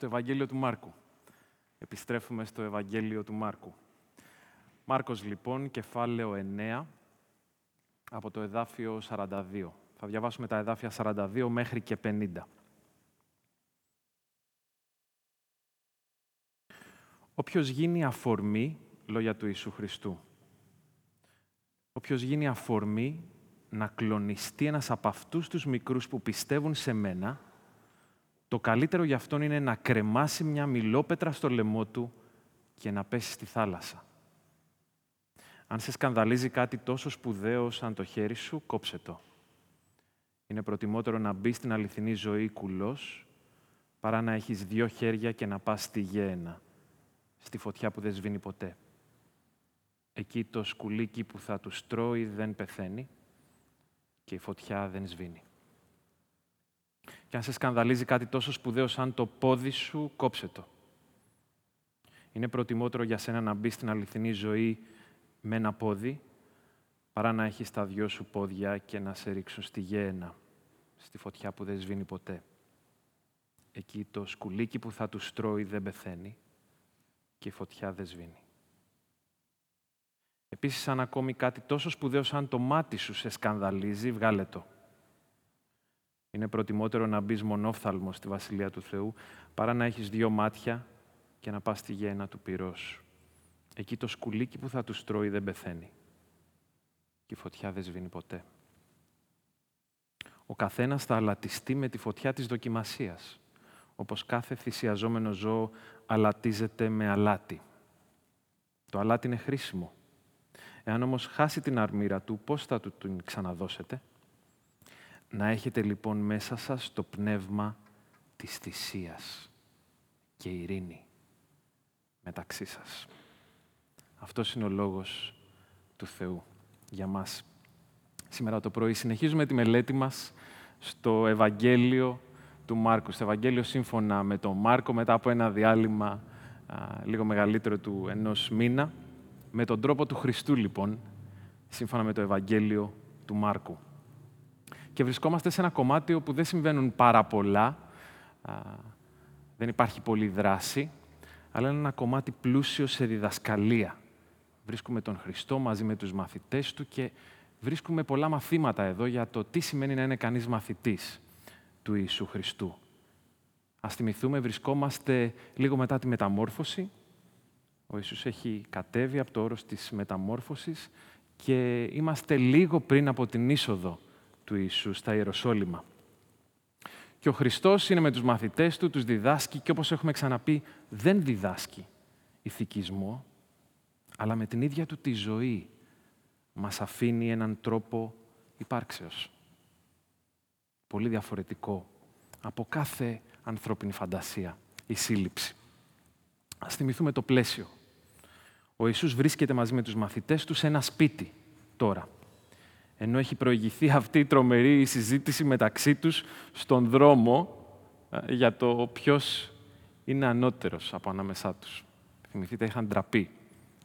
το Ευαγγέλιο του Μάρκου. Επιστρέφουμε στο Ευαγγέλιο του Μάρκου. Μάρκος λοιπόν, κεφάλαιο 9, από το εδάφιο 42. Θα διαβάσουμε τα εδάφια 42 μέχρι και 50. Όποιος γίνει αφορμή, λόγια του Ιησού Χριστού, όποιος γίνει αφορμή να κλονιστεί ένας από αυτούς τους μικρούς που πιστεύουν σε μένα, το καλύτερο για αυτόν είναι να κρεμάσει μια μιλόπετρα στο λαιμό του και να πέσει στη θάλασσα. Αν σε σκανδαλίζει κάτι τόσο σπουδαίο σαν το χέρι σου, κόψε το. Είναι προτιμότερο να μπει στην αληθινή ζωή κουλός, παρά να έχεις δύο χέρια και να πας στη γέαινα, στη φωτιά που δεν σβήνει ποτέ. Εκεί το σκουλίκι που θα τους τρώει δεν πεθαίνει και η φωτιά δεν σβήνει. Και αν σε σκανδαλίζει κάτι τόσο σπουδαίο σαν το πόδι σου, κόψε το. Είναι προτιμότερο για σένα να μπει στην αληθινή ζωή με ένα πόδι, παρά να έχεις τα δυο σου πόδια και να σε ρίξουν στη γέαινα, στη φωτιά που δεν σβήνει ποτέ. Εκεί το σκουλίκι που θα τους τρώει δεν πεθαίνει και η φωτιά δεν σβήνει. Επίσης, αν ακόμη κάτι τόσο σπουδαίο σαν το μάτι σου σε σκανδαλίζει, βγάλε το. Είναι προτιμότερο να μπεις μονόφθαλμος στη Βασιλεία του Θεού, παρά να έχεις δύο μάτια και να πας στη γέννα του πυρός. Εκεί το σκουλίκι που θα τους τρώει δεν πεθαίνει. Και η φωτιά δεν σβήνει ποτέ. Ο καθένας θα αλατιστεί με τη φωτιά της δοκιμασίας, όπως κάθε θυσιαζόμενο ζώο αλατίζεται με αλάτι. Το αλάτι είναι χρήσιμο. Εάν όμως χάσει την αρμύρα του, πώς θα του την ξαναδώσετε; Να έχετε λοιπόν μέσα σας το πνεύμα της θυσίας και ειρήνη μεταξύ σας. Αυτός είναι ο λόγος του Θεού για μας. Σήμερα το πρωί συνεχίζουμε τη μελέτη μας στο Ευαγγέλιο του Μάρκου. Στο Ευαγγέλιο σύμφωνα με τον Μάρκο μετά από ένα διάλειμμα λίγο μεγαλύτερο του ενός μήνα. Με τον τρόπο του Χριστού λοιπόν, σύμφωνα με το Ευαγγέλιο του Μάρκου. Και βρισκόμαστε σε ένα κομμάτι όπου δεν συμβαίνουν πάρα πολλά, δεν υπάρχει πολλή δράση, αλλά είναι ένα κομμάτι πλούσιο σε διδασκαλία. Βρίσκουμε τον Χριστό μαζί με τους μαθητές του και βρίσκουμε πολλά μαθήματα εδώ για το τι σημαίνει να είναι κανείς μαθητής του Ιησού Χριστού. Ας θυμηθούμε, βρισκόμαστε λίγο μετά τη μεταμόρφωση. Ο Ιησούς έχει κατέβει από το όρος της μεταμόρφωσης και είμαστε λίγο πριν από την είσοδο του Ιησού στα Ιεροσόλυμα. Και ο Χριστός είναι με τους μαθητές του, τους διδάσκει και όπως έχουμε ξαναπεί δεν διδάσκει ηθικισμό, αλλά με την ίδια του τη ζωή μας αφήνει έναν τρόπο υπάρξεως. Πολύ διαφορετικό από κάθε ανθρώπινη φαντασία, η σύλληψη. Ας θυμηθούμε το πλαίσιο. Ο Ιησούς βρίσκεται μαζί με τους μαθητές του σε ένα σπίτι τώρα. Ενώ έχει προηγηθεί αυτή η τρομερή συζήτηση μεταξύ τους στον δρόμο ε, για το ποιος είναι ανώτερος από ανάμεσά τους. Θυμηθείτε, είχαν ντραπεί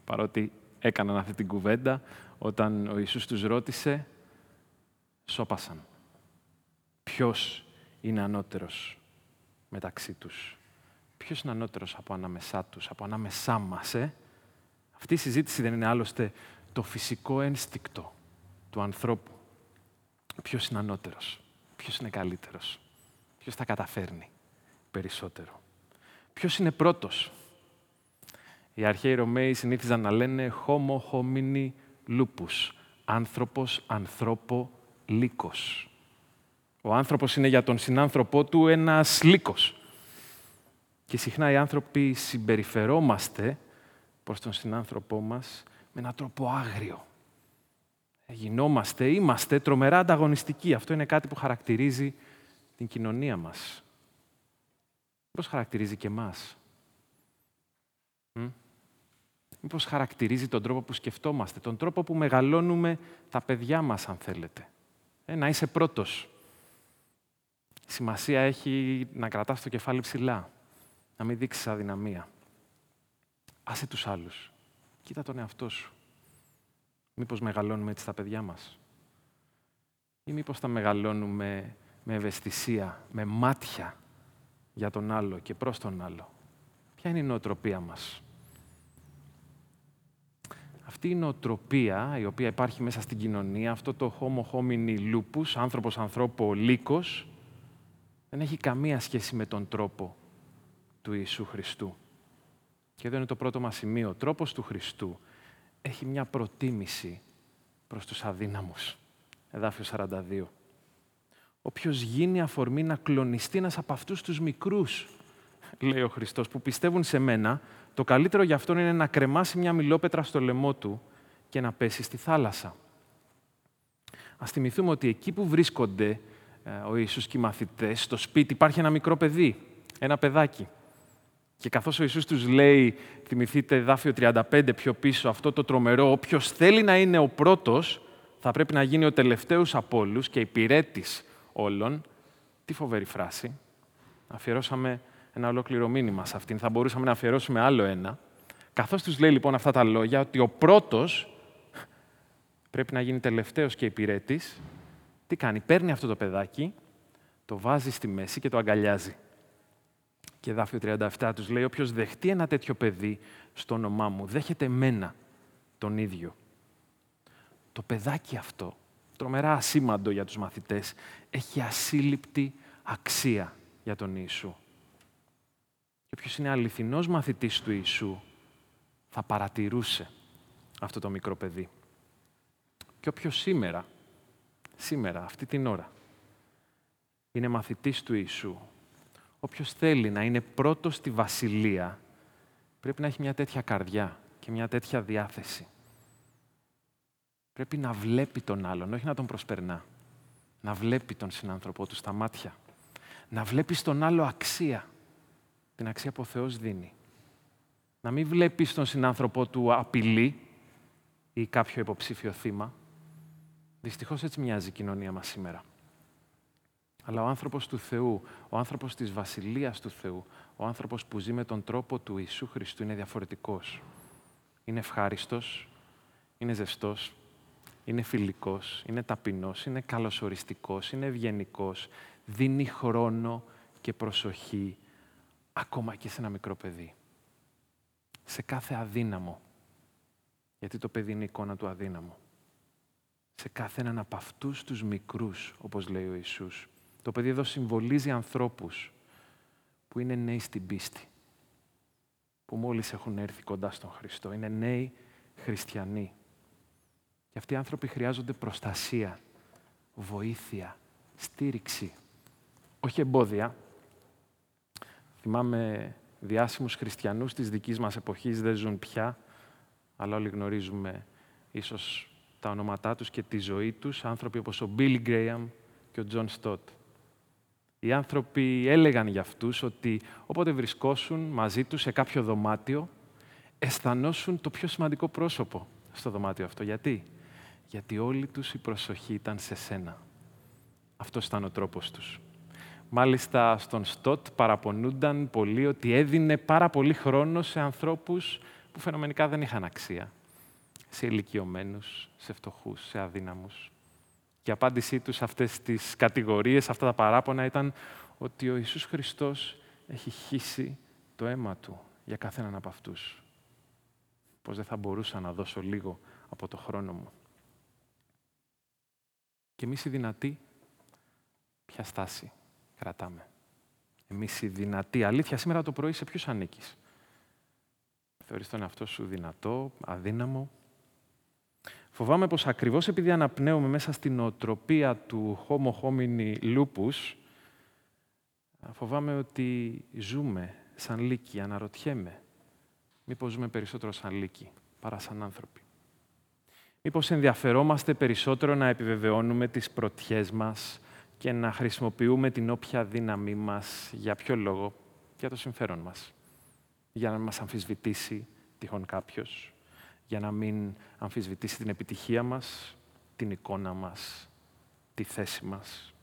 παρότι έκαναν αυτή την κουβέντα, όταν ο Ιησούς τους ρώτησε, σώπασαν. Ποιος είναι ανώτερος μεταξύ τους; Ποιος είναι ανώτερος από ανάμεσά τους, από ανάμεσά μας, ε; Αυτή η συζήτηση δεν είναι άλλωστε το φυσικό ένστικτο του ανθρώπου. Ποιος είναι ανώτερος, ποιος είναι καλύτερος, ποιος θα καταφέρνει περισσότερο. Ποιος είναι πρώτος, οι αρχαίοι Ρωμαίοι συνήθιζαν να λένε «homo homini lupus», άνθρωπος, ανθρώπο, λύκος. Ο άνθρωπος είναι για τον συνάνθρωπό του ένας λύκος. Και συχνά οι άνθρωποι συμπεριφερόμαστε προς τον συνάνθρωπό μας με έναν τρόπο άγριο. Γινόμαστε, είμαστε τρομερά ανταγωνιστικοί. Αυτό είναι κάτι που χαρακτηρίζει την κοινωνία μας. Πώς χαρακτηρίζει και εμάς; μήπως χαρακτηρίζει τον τρόπο που σκεφτόμαστε, τον τρόπο που μεγαλώνουμε τα παιδιά μας, αν θέλετε. Ε, να είσαι πρώτος. Σημασία έχει να κρατάς το κεφάλι ψηλά, να μην δείξεις αδυναμία. Άσε τους άλλους. Κοίτα τον εαυτό σου. Μήπως μεγαλώνουμε έτσι τα παιδιά μας; Ή μήπως τα μεγαλώνουμε με ευαισθησία, με μάτια για τον άλλο και προς τον άλλο; Ποια είναι η νοοτροπία μας; Αυτή η νοοτροπία η οποία υπάρχει μέσα στην κοινωνία, αυτό το homo homini lupus, άνθρωπος ανθρώπο λύκος, δεν έχει καμία σχέση με τον τρόπο του Ιησού Χριστού. Και εδώ είναι το πρώτο μας σημείο. Ο τρόπος του Χριστού έχει μια προτίμηση προς τους αδύναμους. Εδάφιο 42. Όποιος γίνει αφορμή να κλονιστεί ένας από αυτούς τους μικρούς, λέει ο Χριστός, που πιστεύουν σε μένα, το καλύτερο για αυτόν είναι να κρεμάσει μια μιλόπετρα στο λαιμό του και να πέσει στη θάλασσα. Ας θυμηθούμε ότι εκεί που βρίσκονται ε, ο Ιησούς και οι μαθητές, στο σπίτι υπάρχει ένα μικρό παιδί, ένα παιδάκι. Και καθώς ο Ιησούς τους λέει, θυμηθείτε δάφιο 35 πιο πίσω, αυτό το τρομερό, όποιος θέλει να είναι ο πρώτος, θα πρέπει να γίνει ο τελευταίος από όλους και υπηρέτης όλων. Τι φοβερή φράση. Αφιερώσαμε ένα ολόκληρο μήνυμα σε αυτήν. Θα μπορούσαμε να αφιερώσουμε άλλο ένα. Καθώς τους λέει λοιπόν αυτά τα λόγια, ότι ο πρώτος πρέπει να γίνει τελευταίος και υπηρέτης, τι κάνει, παίρνει αυτό το παιδάκι, το βάζει στη μέση και το αγκαλιάζει. Και δάφιο 37 τους λέει, όποιος δεχτεί ένα τέτοιο παιδί στο όνομά μου, δέχεται μένα τον ίδιο. Το παιδάκι αυτό, τρομερά ασήμαντο για τους μαθητές, έχει ασύλληπτη αξία για τον Ιησού. Και όποιος είναι αληθινός μαθητής του Ιησού, θα παρατηρούσε αυτό το μικρό παιδί. Και όποιος σήμερα, σήμερα, αυτή την ώρα, είναι μαθητής του Ιησού, όποιος θέλει να είναι πρώτος στη Βασιλεία, πρέπει να έχει μια τέτοια καρδιά και μια τέτοια διάθεση. Πρέπει να βλέπει τον άλλον, όχι να τον προσπερνά. Να βλέπει τον συνάνθρωπό του στα μάτια. Να βλέπει στον άλλο αξία. Την αξία που ο Θεός δίνει. Να μην βλέπει στον συνάνθρωπό του απειλή ή κάποιο υποψήφιο θύμα. Δυστυχώς έτσι μοιάζει η κοινωνία μας σήμερα. Αλλά ο άνθρωπος του Θεού, ο άνθρωπος της Βασιλείας του Θεού, ο άνθρωπος που ζει με τον τρόπο του Ιησού Χριστού είναι διαφορετικός. Είναι ευχάριστος, είναι ζεστός, είναι φιλικός, είναι ταπεινός, είναι καλωσοριστικός, είναι ευγενικός, δίνει χρόνο και προσοχή ακόμα και σε ένα μικρό παιδί. Σε κάθε αδύναμο, γιατί το παιδί είναι η εικόνα του αδύναμου. Σε κάθε έναν από αυτούς τους μικρούς, όπως λέει ο Ιησούς. Το παιδί εδώ συμβολίζει ανθρώπους που είναι νέοι στην πίστη, που μόλις έχουν έρθει κοντά στον Χριστό. Είναι νέοι χριστιανοί, και αυτοί οι άνθρωποι χρειάζονται προστασία, βοήθεια, στήριξη, όχι εμπόδια. Θυμάμαι διάσημους χριστιανούς της δικής μας εποχής, δεν ζουν πια, αλλά όλοι γνωρίζουμε ίσως τα ονόματά τους και τη ζωή τους, άνθρωποι όπως ο Μπίλι Γκρέαμ και ο Τζον Στοτ. Οι άνθρωποι έλεγαν για αυτούς ότι όποτε βρισκόσουν μαζί τους σε κάποιο δωμάτιο, αισθανόσουν το πιο σημαντικό πρόσωπο στο δωμάτιο αυτό. Γιατί; γιατί όλη τους η προσοχή ήταν σε σένα. Αυτός ήταν ο τρόπος τους. Μάλιστα στον Στότ παραπονούνταν πολύ ότι έδινε πάρα πολύ χρόνο σε ανθρώπους που φαινομενικά δεν είχαν αξία. Σε ηλικιωμένους, σε φτωχούς, σε αδύναμους. Και η απάντησή τους σε αυτές τις κατηγορίες, αυτά τα παράπονα ήταν ότι ο Ιησούς Χριστός έχει χύσει το αίμα Του για καθέναν από αυτούς. Πώς δεν θα μπορούσα να δώσω λίγο από το χρόνο μου. Και εμείς οι δυνατοί, ποια στάση κρατάμε. Εμείς οι δυνατοί. Αλήθεια, σήμερα το πρωί σε ποιους ανήκεις; Θεωρείς τον εαυτό σου δυνατό, αδύναμο; Φοβάμαι πως ακριβώς επειδή αναπνέουμε μέσα στην οτροπία του homo homini lupus, φοβάμαι ότι ζούμε σαν λύκοι, αναρωτιέμαι. Μήπως ζούμε περισσότερο σαν λύκοι παρά σαν άνθρωποι. Μήπως ενδιαφερόμαστε περισσότερο να επιβεβαιώνουμε τις πρωτιές μας και να χρησιμοποιούμε την όποια δύναμή μας. Για ποιο λόγο; Για το συμφέρον μας. Για να μας αμφισβητήσει τυχόν κάποιος. Για να μην αμφισβητήσει την επιτυχία μας, την εικόνα μας, τη θέση μας.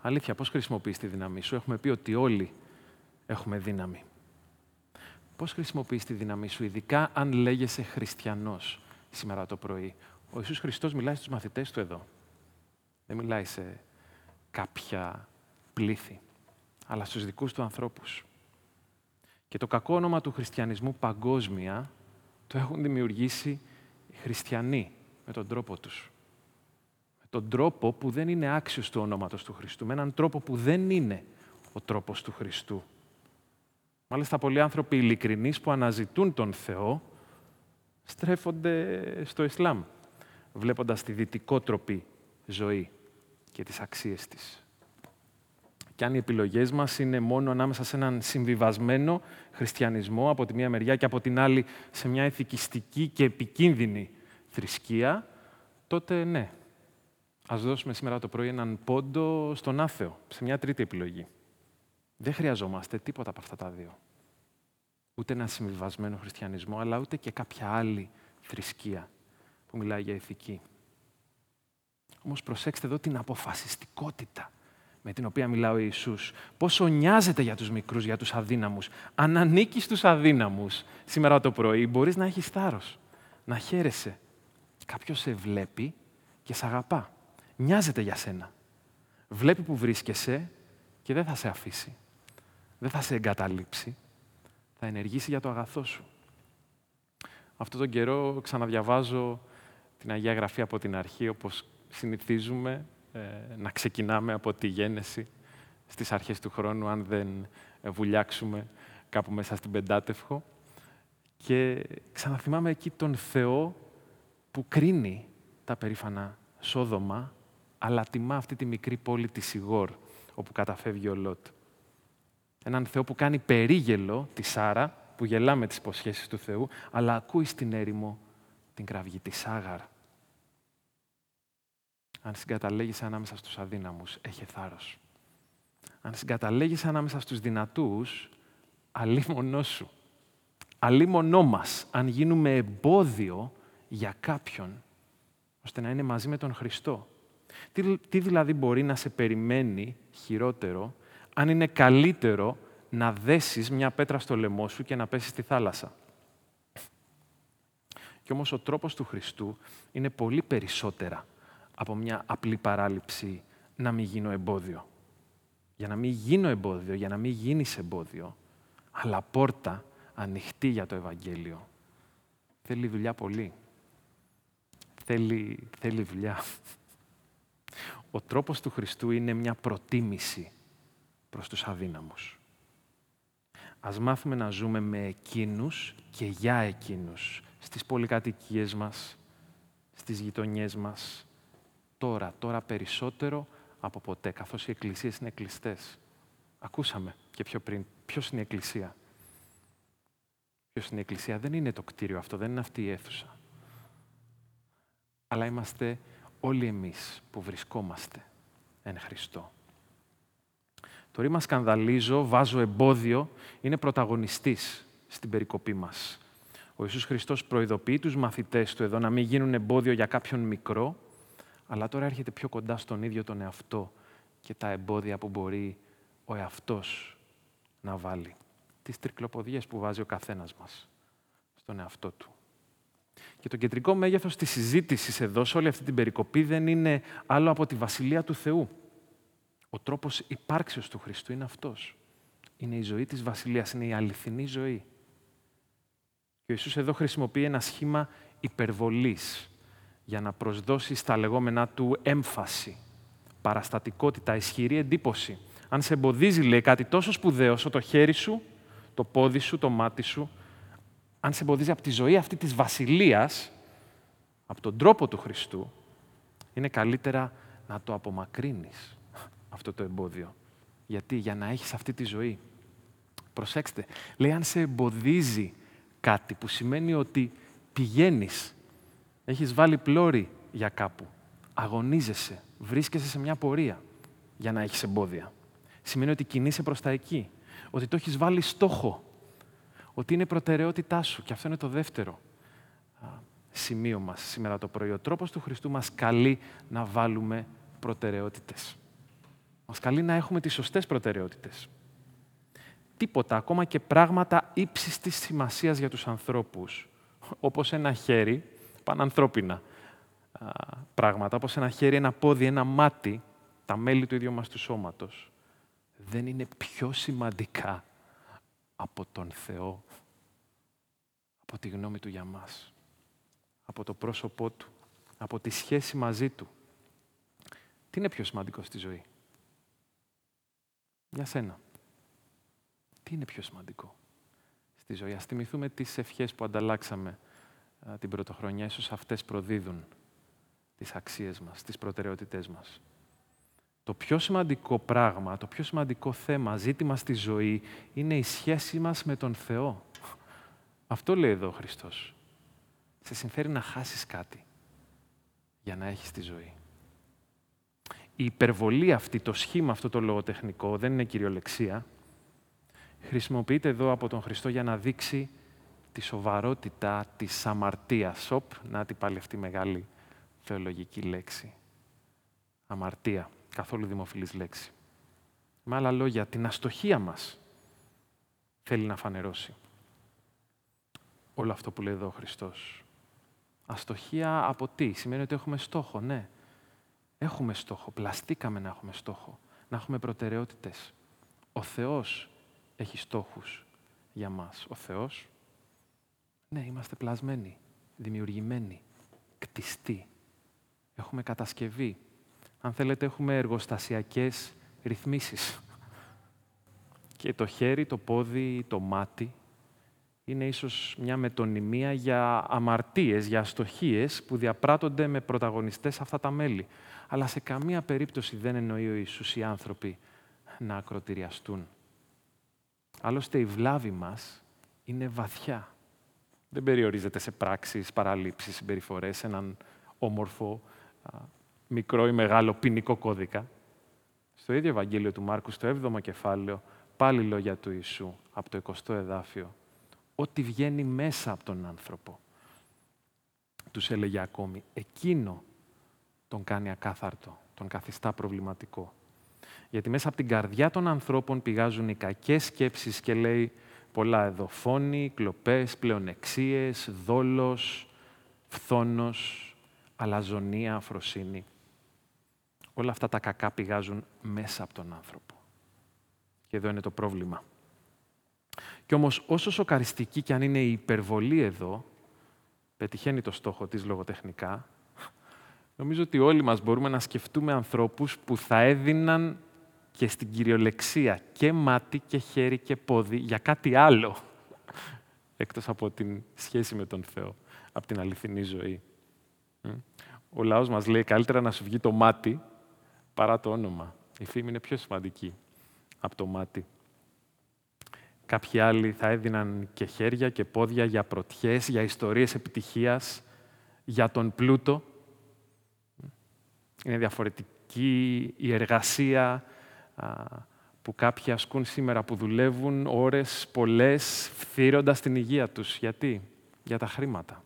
Αλήθεια, πώς χρησιμοποιείς τη δύναμή σου; Έχουμε πει ότι όλοι έχουμε δύναμη. Πώς χρησιμοποιείς τη δύναμή σου, ειδικά αν λέγεσαι χριστιανός σήμερα το πρωί; Ο Ιησούς Χριστός μιλάει στους μαθητές του εδώ. Δεν μιλάει σε κάποια πλήθη. αλλά στους δικούς του ανθρώπους. Και το κακό όνομα του χριστιανισμού παγκόσμια το έχουν δημιουργήσει οι χριστιανοί με τον τρόπο τους. Με τον τρόπο που δεν είναι άξιος του ονόματος του Χριστού. Με έναν τρόπο που δεν είναι ο τρόπος του Χριστού. Μάλιστα, πολλοί άνθρωποι ειλικρινείς που αναζητούν τον Θεό στρέφονται στο Ισλάμ, βλέποντας τη δυτικότροπη ζωή και τις αξίες της. Και αν οι επιλογές μας είναι μόνο ανάμεσα σε έναν συμβιβασμένο χριστιανισμό από τη μία μεριά και από την άλλη σε μια ηθικιστική και επικίνδυνη θρησκεία, τότε ναι. Ας δώσουμε σήμερα το πρωί έναν πόντο στον άθεο, σε μια τρίτη επιλογή. Δεν χρειαζόμαστε τίποτα από αυτά τα δύο. Ούτε ένα συμβιβασμένο χριστιανισμό, αλλά ούτε και κάποια άλλη θρησκεία που μιλάει για ηθική. Όμως προσέξτε εδώ την αποφασιστικότητα με την οποία μιλάει ο Ιησούς. Πόσο νοιάζεται για τους μικρούς, για τους αδύναμους. Αν ανήκεις στους αδύναμους σήμερα το πρωί, μπορείς να έχεις θάρρος, να χαίρεσαι. Κάποιος σε βλέπει και σε αγαπά. Νοιάζεται για σένα. Βλέπει που βρίσκεσαι και δεν θα σε αφήσει. Δεν θα σε εγκαταλείψει. Θα ενεργήσει για το αγαθό σου. Αυτό τον καιρό ξαναδιαβάζω την Αγία Γραφή από την αρχή, όπως συνηθίζουμε ε, να ξεκινάμε από τη γέννηση στις αρχές του χρόνου, αν δεν βουλιάξουμε κάπου μέσα στην Πεντάτευχο. Και ξαναθυμάμαι εκεί τον Θεό που κρίνει τα περήφανα Σόδομα, αλλά τιμά αυτή τη μικρή πόλη της Σιγόρ, όπου καταφεύγει ο Λότ. Έναν Θεό που κάνει περίγελο τη Σάρα, που γελά με τις υποσχέσεις του Θεού, αλλά ακούει στην έρημο την κραυγή της Άγαρ, αν συγκαταλέγεις ανάμεσα στους αδύναμους, έχει θάρρος. Αν συγκαταλέγεις ανάμεσα στους δυνατούς, αλίμονός σου. Αλίμονό μας, αν γίνουμε εμπόδιο για κάποιον, ώστε να είναι μαζί με τον Χριστό. Τι, τι δηλαδή μπορεί να σε περιμένει χειρότερο, αν είναι καλύτερο να δέσεις μια πέτρα στο λαιμό σου και να πέσεις στη θάλασσα; Και όμως ο τρόπος του Χριστού είναι πολύ περισσότερα από μια απλή παράληψη να μην γίνω εμπόδιο. Για να μην γίνω εμπόδιο, για να μην γίνεις εμπόδιο, αλλά πόρτα ανοιχτή για το Ευαγγέλιο. Θέλει δουλειά πολύ. Θέλει, θέλει δουλειά. Ο τρόπος του Χριστού είναι μια προτίμηση προς τους αδύναμους. Ας μάθουμε να ζούμε με εκείνους και για εκείνους στις πολυκατοικίες μας, στις γειτονιές μας, τώρα, τώρα περισσότερο από ποτέ, καθώς οι εκκλησίες είναι κλειστές. Ακούσαμε και πιο πριν, ποιος είναι η εκκλησία. Ποιος είναι η εκκλησία, δεν είναι το κτίριο αυτό, δεν είναι αυτή η αίθουσα. Αλλά είμαστε όλοι εμείς που βρισκόμαστε εν Χριστώ. Το ρήμα σκανδαλίζω, βάζω εμπόδιο, είναι πρωταγωνιστής στην περικοπή μας. Ο Ιησούς Χριστός προειδοποιεί τους μαθητές του εδώ να μην γίνουν εμπόδιο για κάποιον μικρό, αλλά τώρα έρχεται πιο κοντά στον ίδιο τον εαυτό και τα εμπόδια που μπορεί ο εαυτός να βάλει. Τις τρικλοποδιές που βάζει ο καθένας μας στον εαυτό του. Και το κεντρικό μέγεθος της συζήτησης εδώ, σε όλη αυτή την περικοπή, δεν είναι άλλο από τη Βασιλεία του Θεού. Ο τρόπος υπάρξεως του Χριστού είναι αυτός. Είναι η ζωή της Βασιλείας, είναι η αληθινή ζωή. Και ο Ιησούς εδώ χρησιμοποιεί ένα σχήμα υπερβολής για να προσδώσει στα λεγόμενά του έμφαση, παραστατικότητα, ισχυρή εντύπωση. Αν σε εμποδίζει, λέει, κάτι τόσο σπουδαίο όσο το χέρι σου, το πόδι σου, το μάτι σου, αν σε εμποδίζει από τη ζωή αυτή της βασιλείας, από τον τρόπο του Χριστού, είναι καλύτερα να το απομακρύνεις αυτό το εμπόδιο. Γιατί, για να έχεις αυτή τη ζωή. Προσέξτε, λέει αν σε εμποδίζει κάτι που σημαίνει ότι πηγαίνεις Έχεις βάλει πλώρη για κάπου. Αγωνίζεσαι. Βρίσκεσαι σε μια πορεία για να έχεις εμπόδια. Σημαίνει ότι κινείσαι προς τα εκεί. Ότι το έχεις βάλει στόχο. Ότι είναι προτεραιότητά σου. Και αυτό είναι το δεύτερο σημείο μας σήμερα το πρωί. Ο τρόπος του Χριστού μας καλεί να βάλουμε προτεραιότητες. Μας καλεί να έχουμε τις σωστές προτεραιότητες. Τίποτα, ακόμα και πράγματα ύψης της σημασίας για τους ανθρώπους, όπως ένα χέρι, πανανθρώπινα πράγματα, όπως ένα χέρι, ένα πόδι, ένα μάτι, τα μέλη του ίδιου μας του σώματος, δεν είναι πιο σημαντικά από τον Θεό, από τη γνώμη Του για μας, από το πρόσωπό Του, από τη σχέση μαζί Του. Τι είναι πιο σημαντικό στη ζωή; Για σένα. Τι είναι πιο σημαντικό στη ζωή; Ας θυμηθούμε τις ευχές που ανταλλάξαμε την πρωτοχρονιά. Ίσως αυτές προδίδουν τις αξίες μας, τις προτεραιότητές μας. Το πιο σημαντικό πράγμα, το πιο σημαντικό θέμα, ζήτημα στη ζωή, είναι η σχέση μας με τον Θεό. Αυτό λέει εδώ ο Χριστός. Σε συμφέρει να χάσεις κάτι για να έχεις τη ζωή. Η υπερβολή αυτή, το σχήμα αυτό το λογοτεχνικό, δεν είναι κυριολεξία, χρησιμοποιείται εδώ από τον Χριστό για να δείξει τη σοβαρότητα της αμαρτίας. Οπ, να την πάλι αυτή η μεγάλη θεολογική λέξη. Αμαρτία, καθόλου δημοφιλής λέξη. Με άλλα λόγια, την αστοχία μας θέλει να φανερώσει. Όλο αυτό που λέει εδώ ο Χριστός. Αστοχία από τι, σημαίνει ότι έχουμε στόχο, ναι. Έχουμε στόχο, πλαστήκαμε να έχουμε στόχο, να έχουμε προτεραιότητες. Ο Θεός έχει στόχους για μας. Ο Θεός, ναι, είμαστε πλασμένοι, δημιουργημένοι, κτιστοί. Έχουμε κατασκευή. Αν θέλετε, έχουμε εργοστασιακές ρυθμίσεις. Και το χέρι, το πόδι, το μάτι είναι ίσως μια μετωνυμία για αμαρτίες, για αστοχίες που διαπράττονται με πρωταγωνιστές αυτά τα μέλη. Αλλά σε καμία περίπτωση δεν εννοεί ο Ιησούς οι άνθρωποι να ακροτηριαστούν. Άλλωστε η βλάβη μας είναι βαθιά. Δεν περιορίζεται σε πράξεις, παραλήψεις, συμπεριφορές, έναν όμορφο, μικρό ή μεγάλο ποινικό κώδικα. Στο ίδιο Ευαγγέλιο του Μάρκου, στο 7ο κεφάλαιο, πάλι λόγια του Ιησού, από το 20ο εδάφιο. Ό,τι βγαίνει μέσα από τον άνθρωπο. Τους έλεγε ακόμη, εκείνο τον κάνει ακάθαρτο, τον καθιστά προβληματικό. Γιατί μέσα από την καρδιά των ανθρώπων πηγάζουν οι κακές σκέψεις και λέει πολλά εδώ. Φόνοι, κλοπές, πλεονεξίες, δόλος, φθόνος, αλαζονία, αφροσύνη. Όλα αυτά τα κακά πηγάζουν μέσα από τον άνθρωπο. Και εδώ είναι το πρόβλημα. Και όμως όσο σοκαριστική και αν είναι η υπερβολή εδώ, πετυχαίνει το στόχο της λογοτεχνικά, νομίζω ότι όλοι μας μπορούμε να σκεφτούμε ανθρώπους που θα έδιναν και στην κυριολεξία και μάτι και χέρι και πόδι για κάτι άλλο, εκτός από την σχέση με τον Θεό, από την αληθινή ζωή. Ο λαός μας λέει καλύτερα να σου βγει το μάτι παρά το όνομα. Η φήμη είναι πιο σημαντική από το μάτι. Κάποιοι άλλοι θα έδιναν και χέρια και πόδια για πρωτιές, για ιστορίες επιτυχίας, για τον πλούτο. Είναι διαφορετική η εργασία που κάποιοι ασκούν σήμερα, που δουλεύουν ώρες πολλές, φθύροντας την υγεία τους. Γιατί; Για τα χρήματα.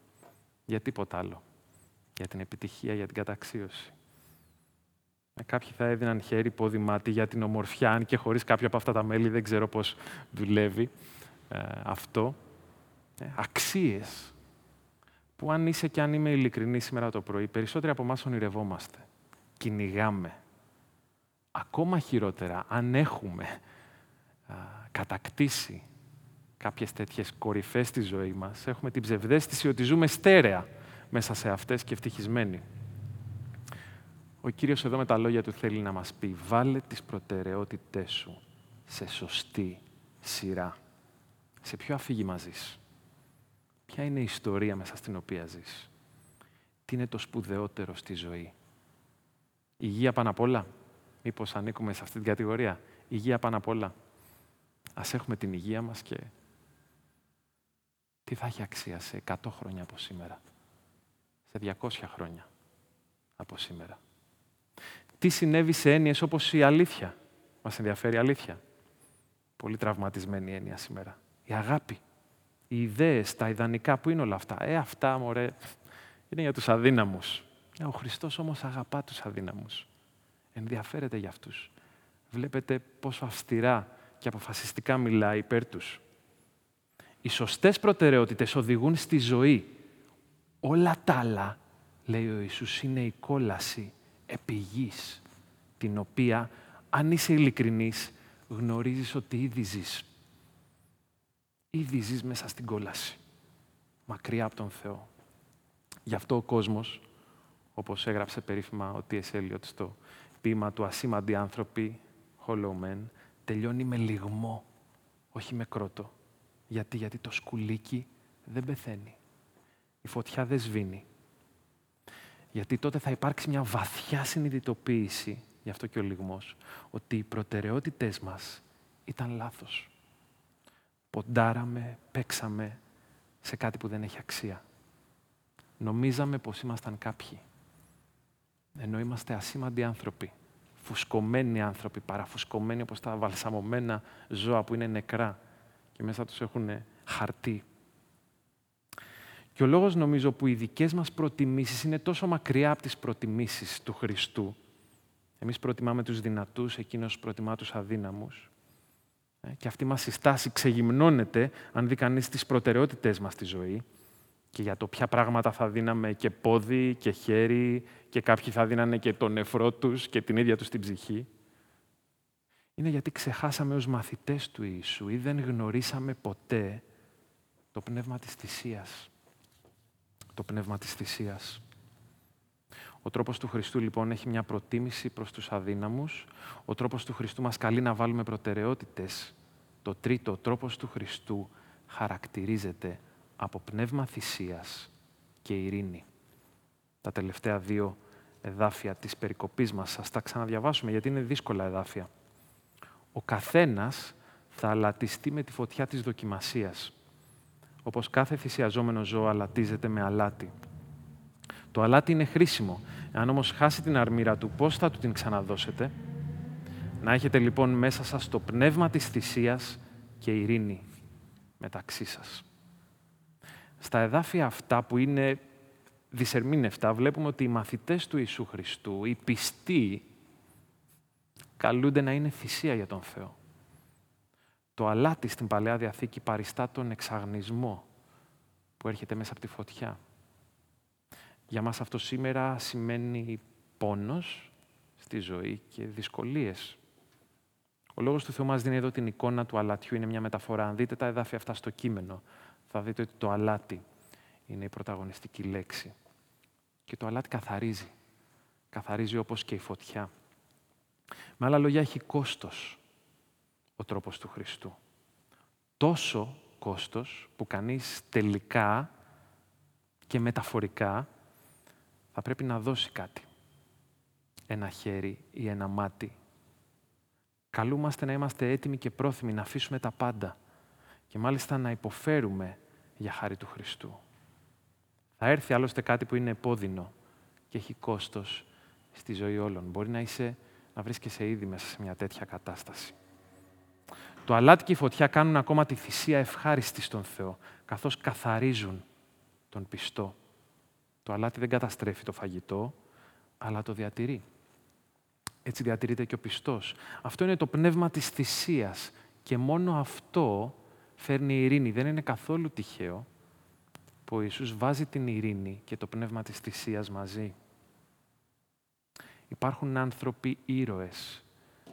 Για τίποτα άλλο. Για την επιτυχία, για την καταξίωση. Ε, κάποιοι θα έδιναν χέρι, πόδι, μάτι για την ομορφιά, αν και χωρίς κάποια από αυτά τα μέλη δεν ξέρω πώς δουλεύει ε, αυτό. Ε, αξίες που αν είσαι και αν είμαι ειλικρινή σήμερα το πρωί, περισσότεροι από εμάς ονειρευόμαστε. Κυνηγάμε ακόμα χειρότερα, αν έχουμε α, κατακτήσει κάποιες τέτοιες κορυφές στη ζωή μας, έχουμε την ψευδέστηση ότι ζούμε στέρεα μέσα σε αυτές και ευτυχισμένοι. Ο Κύριος εδώ με τα λόγια του θέλει να μας πει «Βάλε τις προτεραιότητές σου σε σωστή σειρά». Σε ποιο αφήγημα ζεις; Ποια είναι η ιστορία μέσα στην οποία ζεις; Τι είναι το σπουδαιότερο στη ζωή; Υγεία πάνω απ' όλα; Μήπως ανήκουμε σε αυτή την κατηγορία; Υγεία πάνω απ' όλα. Ας έχουμε την υγεία μας και τι θα έχει αξία σε 100 χρόνια από σήμερα; Σε 200 χρόνια από σήμερα; Τι συνέβη σε έννοιες όπως η αλήθεια; Μας ενδιαφέρει η αλήθεια. Πολύ τραυματισμένη έννοια σήμερα. Η αγάπη. Οι ιδέες, τα ιδανικά, που είναι όλα αυτά; Ε, αυτά, μωρέ, είναι για τους αδύναμους. Ε, ο Χριστός όμως αγαπά τους αδύναμους ενδιαφέρεται για αυτούς. Βλέπετε πόσο αυστηρά και αποφασιστικά μιλάει υπέρ τους. Οι σωστές προτεραιότητες οδηγούν στη ζωή. Όλα τα άλλα, λέει ο Ιησούς, είναι η κόλαση επιγής, την οποία, αν είσαι ειλικρινής, γνωρίζεις ότι ήδη ζεις. Ήδη ζεις μέσα στην κόλαση, μακριά από τον Θεό. Γι' αυτό ο κόσμος, όπως έγραψε περίφημα ο T.S. Eliot στο ποίημα του «Ασήμαντοι άνθρωποι», Hollow Men, τελειώνει με λιγμό, όχι με κρότο. Γιατί, γιατί το σκουλίκι δεν πεθαίνει. Η φωτιά δεν σβήνει. Γιατί τότε θα υπάρξει μια βαθιά συνειδητοποίηση, γι' αυτό και ο λιγμός, ότι οι προτεραιότητες μας ήταν λάθος. Ποντάραμε, παίξαμε σε κάτι που δεν έχει αξία. Νομίζαμε πως ήμασταν κάποιοι. Ενώ είμαστε ασήμαντοι άνθρωποι. Φουσκωμένοι άνθρωποι, παραφουσκωμένοι όπως τα βαλσαμωμένα ζώα που είναι νεκρά και μέσα τους έχουν χαρτί. Και ο λόγος νομίζω που οι δικές μας προτιμήσεις είναι τόσο μακριά από τις προτιμήσεις του Χριστού. Εμείς προτιμάμε τους δυνατούς, εκείνος προτιμά τους αδύναμους. Ε, και αυτή μας η στάση ξεγυμνώνεται αν δει κανείς τις προτεραιότητες μας στη ζωή και για το ποια πράγματα θα δίναμε και πόδι και χέρι και κάποιοι θα δίνανε και τον νεφρό τους και την ίδια τους την ψυχή. Είναι γιατί ξεχάσαμε ως μαθητές του Ιησού ή δεν γνωρίσαμε ποτέ το πνεύμα της θυσίας. Το πνεύμα της θυσίας. Ο τρόπος του Χριστού λοιπόν έχει μια προτίμηση προς τους αδύναμους. Ο τρόπος του Χριστού μας καλεί να βάλουμε προτεραιότητες. Το τρίτο, ο τρόπος του Χριστού χαρακτηρίζεται από πνεύμα θυσίας και ειρήνη. Τα τελευταία δύο εδάφια της περικοπής μας, σας τα ξαναδιαβάσουμε γιατί είναι δύσκολα εδάφια. Ο καθένας θα αλατιστεί με τη φωτιά της δοκιμασίας, όπως κάθε θυσιαζόμενο ζώο αλατίζεται με αλάτι. Το αλάτι είναι χρήσιμο. Αν όμως χάσει την αρμύρα του, πώς θα του την ξαναδώσετε; Να έχετε λοιπόν μέσα σας το πνεύμα της θυσίας και ειρήνη μεταξύ σας. Στα εδάφια αυτά που είναι δυσερμήνευτα, βλέπουμε ότι οι μαθητές του Ιησού Χριστού, οι πιστοί, καλούνται να είναι θυσία για τον Θεό. Το αλάτι στην Παλαιά Διαθήκη παριστά τον εξαγνισμό που έρχεται μέσα από τη φωτιά. Για μας αυτό σήμερα σημαίνει πόνος στη ζωή και δυσκολίες. Ο λόγος του Θεού μας δίνει εδώ την εικόνα του αλατιού, είναι μια μεταφορά. Αν δείτε τα εδάφια αυτά στο κείμενο, θα δείτε ότι το αλάτι είναι η πρωταγωνιστική λέξη. Και το αλάτι καθαρίζει. Καθαρίζει όπως και η φωτιά. Με άλλα λόγια, έχει κόστος ο τρόπος του Χριστού. Τόσο κόστος που κανείς τελικά και μεταφορικά θα πρέπει να δώσει κάτι. Ένα χέρι ή ένα μάτι. Καλούμαστε να είμαστε έτοιμοι και πρόθυμοι να αφήσουμε τα πάντα και μάλιστα να υποφέρουμε για χάρη του Χριστού. Θα έρθει άλλωστε κάτι που είναι επώδυνο και έχει κόστος στη ζωή όλων. Μπορεί να, είσαι, να βρίσκεσαι ήδη μέσα σε μια τέτοια κατάσταση. Το αλάτι και η φωτιά κάνουν ακόμα τη θυσία ευχάριστη στον Θεό, καθώς καθαρίζουν τον πιστό. Το αλάτι δεν καταστρέφει το φαγητό, αλλά το διατηρεί. Έτσι διατηρείται και ο πιστός. Αυτό είναι το πνεύμα της θυσίας και μόνο αυτό φέρνει ειρήνη. Δεν είναι καθόλου τυχαίο που ο Ιησούς βάζει την ειρήνη και το πνεύμα της θυσίας μαζί. Υπάρχουν άνθρωποι ήρωες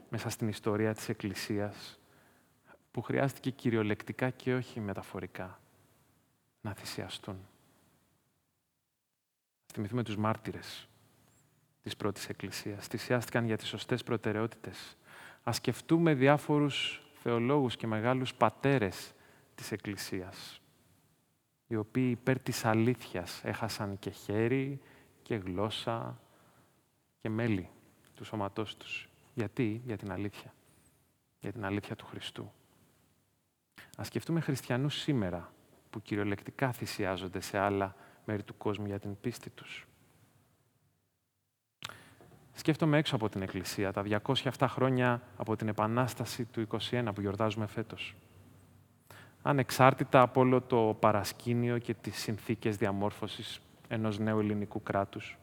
μέσα στην ιστορία της Εκκλησίας που χρειάστηκε κυριολεκτικά και όχι μεταφορικά να θυσιαστούν. Θυμηθούμε τους μάρτυρες της πρώτης Εκκλησίας. Θυσιάστηκαν για τις σωστές προτεραιότητες. Ας σκεφτούμε διάφορους θεολόγους και μεγάλους πατέρες της Εκκλησίας, οι οποίοι υπέρ της αλήθειας έχασαν και χέρι και γλώσσα και μέλη του σώματός τους. Γιατί; Για την αλήθεια. Για την αλήθεια του Χριστού. Ας σκεφτούμε χριστιανούς σήμερα που κυριολεκτικά θυσιάζονται σε άλλα μέρη του κόσμου για την πίστη τους. Σκέφτομαι έξω από την Εκκλησία, τα 207 χρόνια από την Επανάσταση του 21 που γιορτάζουμε φέτος. Ανεξάρτητα από όλο το παρασκήνιο και τις συνθήκες διαμόρφωσης ενός νέου ελληνικού κράτους,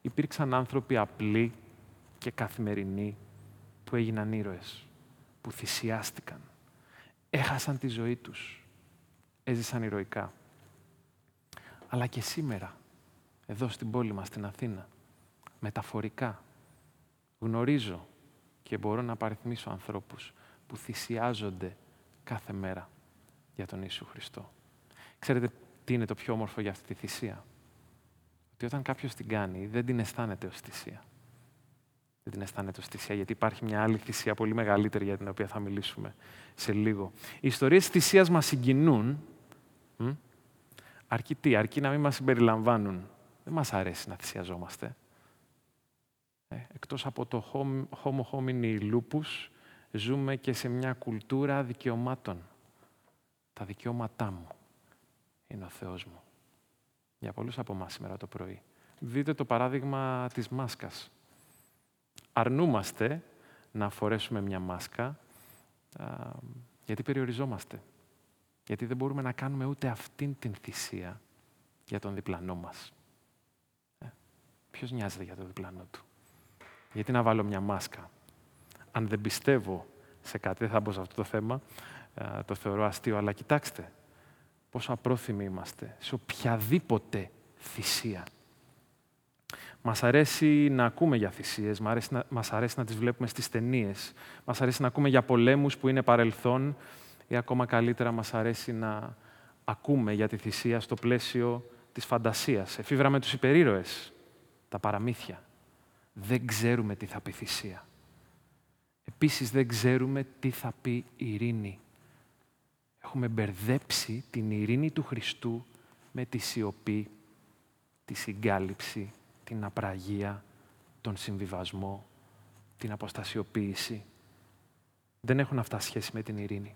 υπήρξαν άνθρωποι απλοί και καθημερινοί που έγιναν ήρωες, που θυσιάστηκαν, έχασαν τη ζωή τους, έζησαν ηρωικά. Αλλά και σήμερα, εδώ στην πόλη μας, στην Αθήνα, μεταφορικά, γνωρίζω και μπορώ να παριθμίσω ανθρώπους που θυσιάζονται κάθε μέρα για τον Ιησού Χριστό. Ξέρετε τι είναι το πιο όμορφο για αυτή τη θυσία; Ότι όταν κάποιος την κάνει δεν την αισθάνεται ως θυσία. Δεν την αισθάνεται ως θυσία γιατί υπάρχει μια άλλη θυσία πολύ μεγαλύτερη για την οποία θα μιλήσουμε σε λίγο. Οι ιστορίες της θυσίας μας συγκινούν αρκεί τι, αρκεί να μην μας συμπεριλαμβάνουν. Δεν μας αρέσει να θυσιαζόμαστε. Ε, εκτός από το homo homini lupus, ζούμε και σε μια κουλτούρα δικαιωμάτων. Τα δικαιώματά μου είναι ο Θεός μου. Για πολλούς από εμάς σήμερα το πρωί. Δείτε το παράδειγμα της μάσκας. Αρνούμαστε να φορέσουμε μια μάσκα γιατί περιοριζόμαστε. Γιατί δεν μπορούμε να κάνουμε ούτε αυτήν την θυσία για τον διπλανό μας. Ε, ποιος νοιάζεται για τον διπλανό του; Γιατί να βάλω μια μάσκα; Αν δεν πιστεύω σε κάτι, δεν θα μπω σε αυτό το θέμα, ε, το θεωρώ αστείο, αλλά κοιτάξτε πόσο απρόθυμοι είμαστε σε οποιαδήποτε θυσία. Μας αρέσει να ακούμε για θυσίες, μας αρέσει να, μας αρέσει να τις βλέπουμε στις ταινίες. μας αρέσει να ακούμε για πολέμους που είναι παρελθόν ή ακόμα καλύτερα μας αρέσει να ακούμε για τη θυσία στο πλαίσιο της φαντασίας. Εφήβραμε τους υπερήρωες, τα παραμύθια. Δεν ξέρουμε τι θα πει θυσία. Επίσης δεν ξέρουμε τι θα πει ειρήνη. Έχουμε μπερδέψει την ειρήνη του Χριστού με τη σιωπή, τη συγκάλυψη, την απραγία, τον συμβιβασμό, την αποστασιοποίηση. Δεν έχουν αυτά σχέση με την ειρήνη.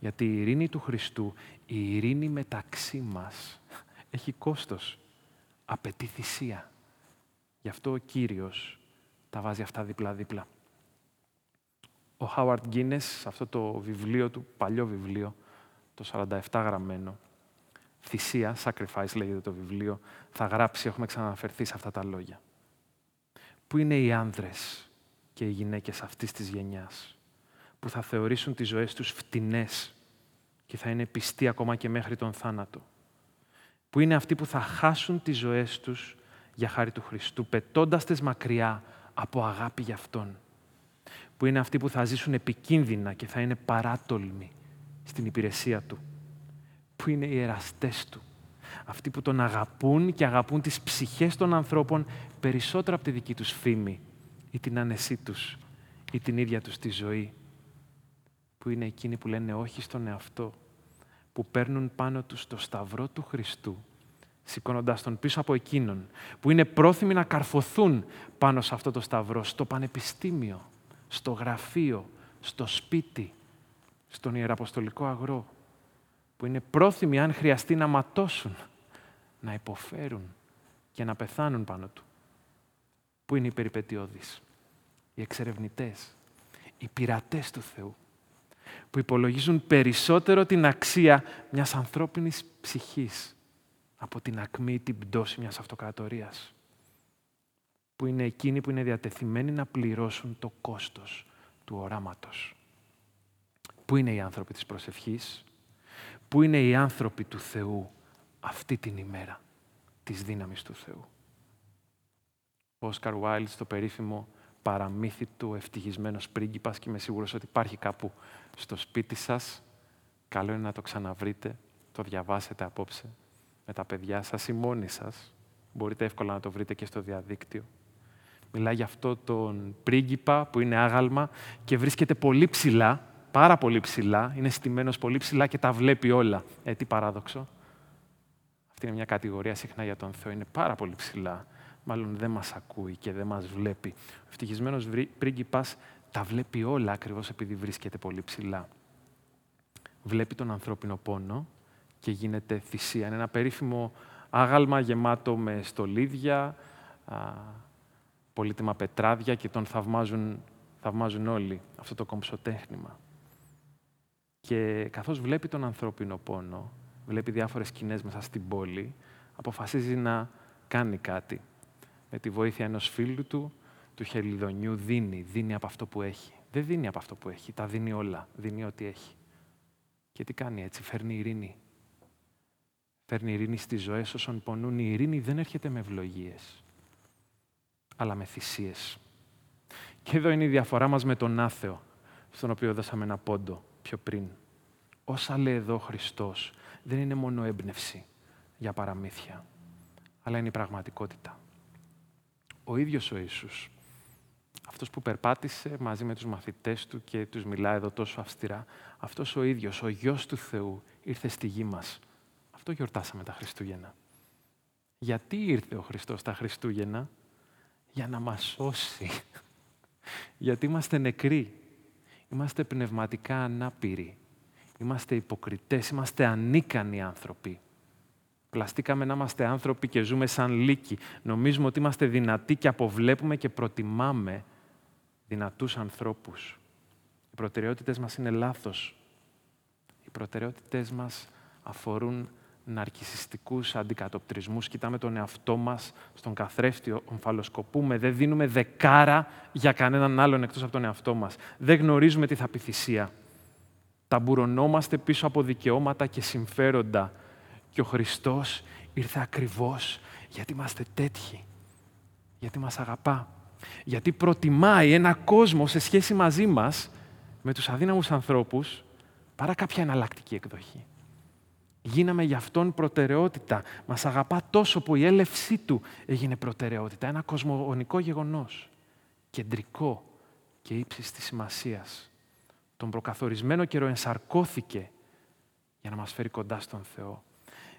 Γιατί η ειρήνη του Χριστού, η ειρήνη μεταξύ μας, έχει κόστος. Απαιτεί θυσία. Γι' αυτό ο Κύριος τα βάζει αυτά δίπλα-δίπλα. Ο Χάουαρτ Γκίνες, σε αυτό το βιβλίο του, παλιό βιβλίο, το 47 γραμμένο, θυσία, sacrifice λέγεται το βιβλίο, θα γράψει, έχουμε ξαναναφερθεί σε αυτά τα λόγια. Πού είναι οι άνδρες και οι γυναίκες αυτής της γενιάς, που θα θεωρήσουν τις ζωές τους φτηνές και θα είναι πιστοί ακόμα και μέχρι τον θάνατο; Που είναι αυτοί που θα χάσουν τις ζωές τους για χάρη του Χριστού, πετώντας τις μακριά από αγάπη για Αυτόν; Που είναι αυτοί που θα ζήσουν επικίνδυνα και θα είναι παράτολμοι στην υπηρεσία Του. Που είναι οι εραστές Του. Αυτοί που Τον αγαπούν και αγαπούν τις ψυχές των ανθρώπων περισσότερο από τη δική τους φήμη ή την άνεσή τους ή την ίδια τους τη ζωή. Που είναι εκείνοι που λένε όχι στον εαυτό. Που παίρνουν πάνω τους το σταυρό του Χριστού σηκώνοντας τον πίσω από εκείνον, που είναι πρόθυμοι να καρφωθούν πάνω σε αυτό το σταυρό, στο πανεπιστήμιο, στο γραφείο, στο σπίτι, στον Ιεραποστολικό αγρό, που είναι πρόθυμοι αν χρειαστεί να ματώσουν, να υποφέρουν και να πεθάνουν πάνω του. Πού είναι οι περιπετειώδεις, οι εξερευνητές, οι πειρατές του Θεού, που υπολογίζουν περισσότερο την αξία μιας ανθρώπινης ψυχής από την ακμή την πτώση μιας αυτοκρατορίας. Που είναι εκείνοι που είναι διατεθειμένοι να πληρώσουν το κόστος του οράματος. Πού είναι οι άνθρωποι της προσευχής, πού είναι οι άνθρωποι του Θεού αυτή την ημέρα της δύναμης του Θεού; Ο Όσκαρ Βάιλ στο περίφημο παραμύθι του ευτυχισμένος πρίγκιπας και είμαι σίγουρος ότι υπάρχει κάπου στο σπίτι σας. Καλό είναι να το ξαναβρείτε, το διαβάσετε απόψε με τα παιδιά σας ή μόνοι σας. Μπορείτε εύκολα να το βρείτε και στο διαδίκτυο. Μιλάει για αυτό τον πρίγκιπα που είναι άγαλμα και βρίσκεται πολύ ψηλά, πάρα πολύ ψηλά, είναι στημένος πολύ ψηλά και τα βλέπει όλα. Ε, τι παράδοξο. Αυτή είναι μια κατηγορία συχνά για τον Θεό. Είναι πάρα πολύ ψηλά. Μάλλον δεν μας ακούει και δεν μας βλέπει. Ο ευτυχισμένος πρίγκιπας τα βλέπει όλα ακριβώς επειδή βρίσκεται πολύ ψηλά. Βλέπει τον ανθρώπινο πόνο, και γίνεται θυσία. Είναι ένα περίφημο άγαλμα γεμάτο με στολίδια, α, πολύτιμα πετράδια και τον θαυμάζουν, θαυμάζουν όλοι αυτό το κομψοτέχνημα. Και καθώς βλέπει τον ανθρώπινο πόνο, βλέπει διάφορες σκηνές μέσα στην πόλη, αποφασίζει να κάνει κάτι. Με τη βοήθεια ενός φίλου του, του χελιδονιού, δίνει, δίνει από αυτό που έχει. Δεν δίνει από αυτό που έχει, τα δίνει όλα, δίνει ό,τι έχει. Και τι κάνει έτσι, φέρνει ειρήνη Φέρνει ειρήνη στις ζωές όσων πονούν. Η ειρήνη δεν έρχεται με ευλογίες, αλλά με θυσίες. Και εδώ είναι η διαφορά μας με τον άθεο. στον οποίο δώσαμε ένα πόντο πιο πριν. Όσα λέει εδώ ο Χριστός δεν είναι μόνο έμπνευση για παραμύθια, αλλά είναι η πραγματικότητα. Ο ίδιος ο Ιησούς, αυτός που περπάτησε μαζί με τους μαθητές του και τους μιλά εδώ τόσο αυστηρά, αυτός ο ίδιος, ο Γιος του Θεού, ήρθε στη γη μας. Αυτό γιορτάσαμε τα Χριστούγεννα. Γιατί ήρθε ο Χριστός τα Χριστούγεννα; Για να μας σώσει. Γιατί είμαστε νεκροί. Είμαστε πνευματικά ανάπηροι. Είμαστε υποκριτές, είμαστε ανίκανοι άνθρωποι. Πλαστήκαμε να είμαστε άνθρωποι και ζούμε σαν λύκοι. Νομίζουμε ότι είμαστε δυνατοί και αποβλέπουμε και προτιμάμε δυνατούς ανθρώπους. Οι προτεραιότητες μας είναι λάθος. Οι προτεραιότητες μας αφορούν ναρκισιστικούς αντικατοπτρισμούς. Κοιτάμε τον εαυτό μας στον καθρέφτη, ομφαλοσκοπούμε, δεν δίνουμε δεκάρα για κανέναν άλλον εκτός από τον εαυτό μας. Δεν γνωρίζουμε τι θα πει θυσία. Ταμπουρωνόμαστε πίσω από δικαιώματα και συμφέροντα. Και ο Χριστός ήρθε ακριβώς γιατί είμαστε τέτοιοι. Γιατί μας αγαπά. Γιατί προτιμάει ένα κόσμο σε σχέση μαζί μας με τους αδύναμους ανθρώπους παρά κάποια εναλλακτική εκδοχή. Γίναμε για αυτόν προτεραιότητα. Μας αγαπά τόσο που η έλευσή του έγινε προτεραιότητα. Ένα κοσμογονικό γεγονός. Κεντρικό και ύψης της σημασίας. Τον προκαθορισμένο καιρό ενσαρκώθηκε για να μας φέρει κοντά στον Θεό.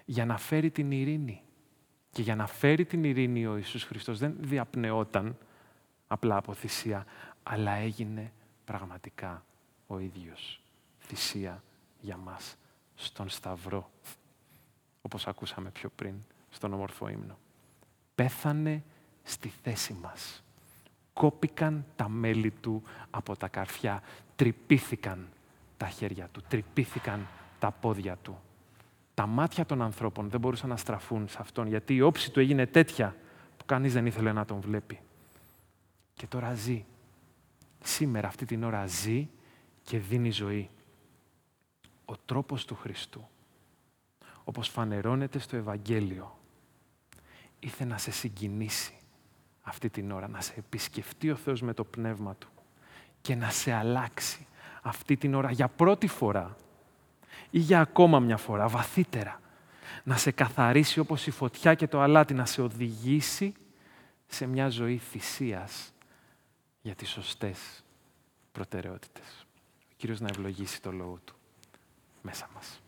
Για να φέρει την ειρήνη. Και για να φέρει την ειρήνη ο Ιησούς Χριστός δεν διαπνεόταν απλά από θυσία, αλλά έγινε πραγματικά ο ίδιος θυσία για μας στον Σταυρό, όπως ακούσαμε πιο πριν στον όμορφο ύμνο. Πέθανε στη θέση μας. Κόπηκαν τα μέλη του από τα καρφιά. Τρυπήθηκαν τα χέρια του. Τρυπήθηκαν τα πόδια του. Τα μάτια των ανθρώπων δεν μπορούσαν να στραφούν σε αυτόν, γιατί η όψη του έγινε τέτοια που κανείς δεν ήθελε να τον βλέπει. Και τώρα ζει. Σήμερα αυτή την ώρα ζει και δίνει ζωή ο τρόπος του Χριστού, όπως φανερώνεται στο Ευαγγέλιο, ήθελε να σε συγκινήσει αυτή την ώρα, να σε επισκεφτεί ο Θεός με το Πνεύμα Του και να σε αλλάξει αυτή την ώρα για πρώτη φορά ή για ακόμα μια φορά, βαθύτερα, να σε καθαρίσει όπως η φωτιά και το αλάτι, να σε οδηγήσει σε μια ζωή θυσίας για τις σωστές προτεραιότητες. Ο Κύριος να ευλογήσει το λόγο Του μέσα μας.